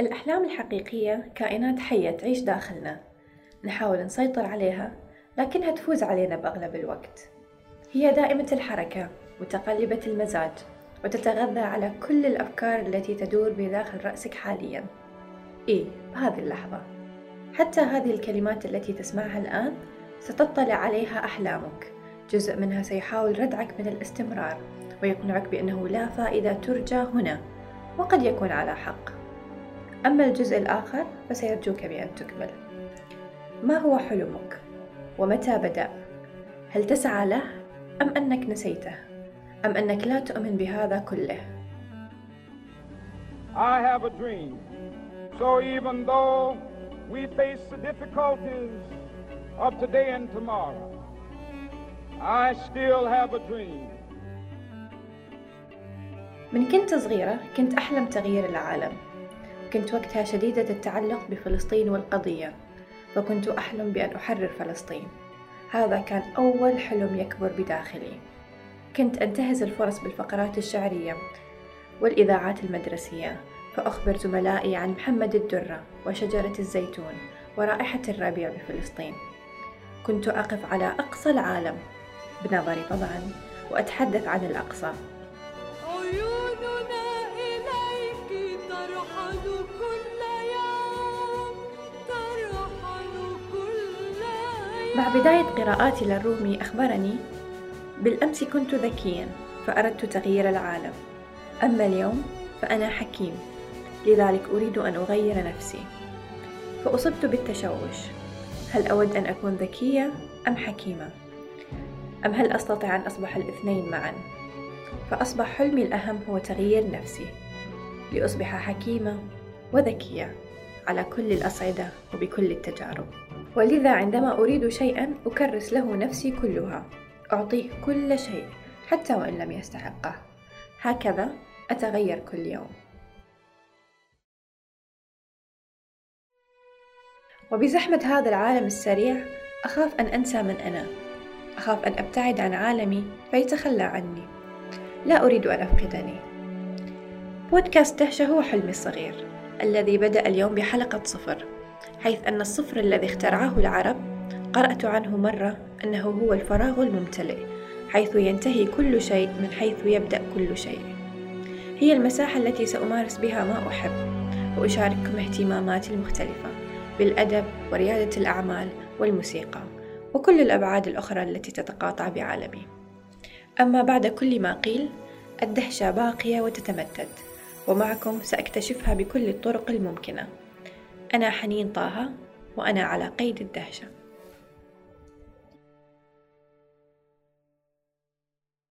الأحلام الحقيقية كائنات حية تعيش داخلنا. نحاول نسيطر عليها لكنها تفوز علينا بأغلب الوقت. هي دائمة الحركة متقلبة المزاج وتتغذى على كل الأفكار التي تدور بداخل رأسك حاليا. إيه بهذه اللحظة. حتى هذه الكلمات التي تسمعها الآن ستطلع عليها أحلامك. جزء منها سيحاول ردعك من الاستمرار ويقنعك بأنه لا فائدة ترجى هنا وقد يكون على حق. أما الجزء الآخر فسيرجوك بأن تكمل ما هو حلمك؟ ومتى بدأ؟ هل تسعى له؟ أم أنك نسيته؟ أم أنك لا تؤمن بهذا كله؟ I have a dream. So even though we face the difficulties of today and tomorrow, I still have a dream. من كنت صغيرة كنت أحلم تغيير العالم كنت وقتها شديدة التعلق بفلسطين والقضية فكنت أحلم بأن أحرر فلسطين. هذا كان أول حلم يكبر بداخلي. كنت أنتهز الفرص بالفقرات الشعرية والإذاعات المدرسية فأخبر زملائي عن محمد الدرة وشجرة الزيتون ورائحة الربيع بفلسطين. كنت أقف على أقصى العالم بنظري طبعا وأتحدث عن الأقصى. مع بداية قراءاتي للرومي أخبرني بالأمس كنت ذكيا فأردت تغيير العالم أما اليوم فأنا حكيم لذلك أريد أن أغير نفسي فأصبت بالتشوش هل أود أن أكون ذكية أم حكيمة؟ أم هل أستطيع أن أصبح الاثنين معا؟ فأصبح حلمي الأهم هو تغيير نفسي لأصبح حكيمة وذكية على كل الأصعدة وبكل التجارب. ولذا عندما أريد شيئا أكرس له نفسي كلها. أعطيه كل شيء حتى وإن لم يستحقه. هكذا أتغير كل يوم. وبزحمة هذا العالم السريع أخاف أن أنسى من أنا. أخاف أن أبتعد عن عالمي فيتخلى عني. لا أريد أن أفقدني. بودكاست دهشة هو حلمي الصغير. الذي بدأ اليوم بحلقة صفر حيث أن الصفر الذي اخترعه العرب قرأت عنه مرة أنه هو الفراغ الممتلئ حيث ينتهي كل شيء من حيث يبدأ كل شيء. هي المساحة التي سأمارس بها ما أحب وأشارككم اهتماماتي المختلفة بالأدب وريادة الأعمال والموسيقى وكل الأبعاد الأخرى التي تتقاطع بعالمي. أما بعد كل ما قيل الدهشة باقية وتتمدد. ومعكم سأكتشفها بكل الطرق الممكنة. أنا حنين طه وأنا على قيد الدهشة.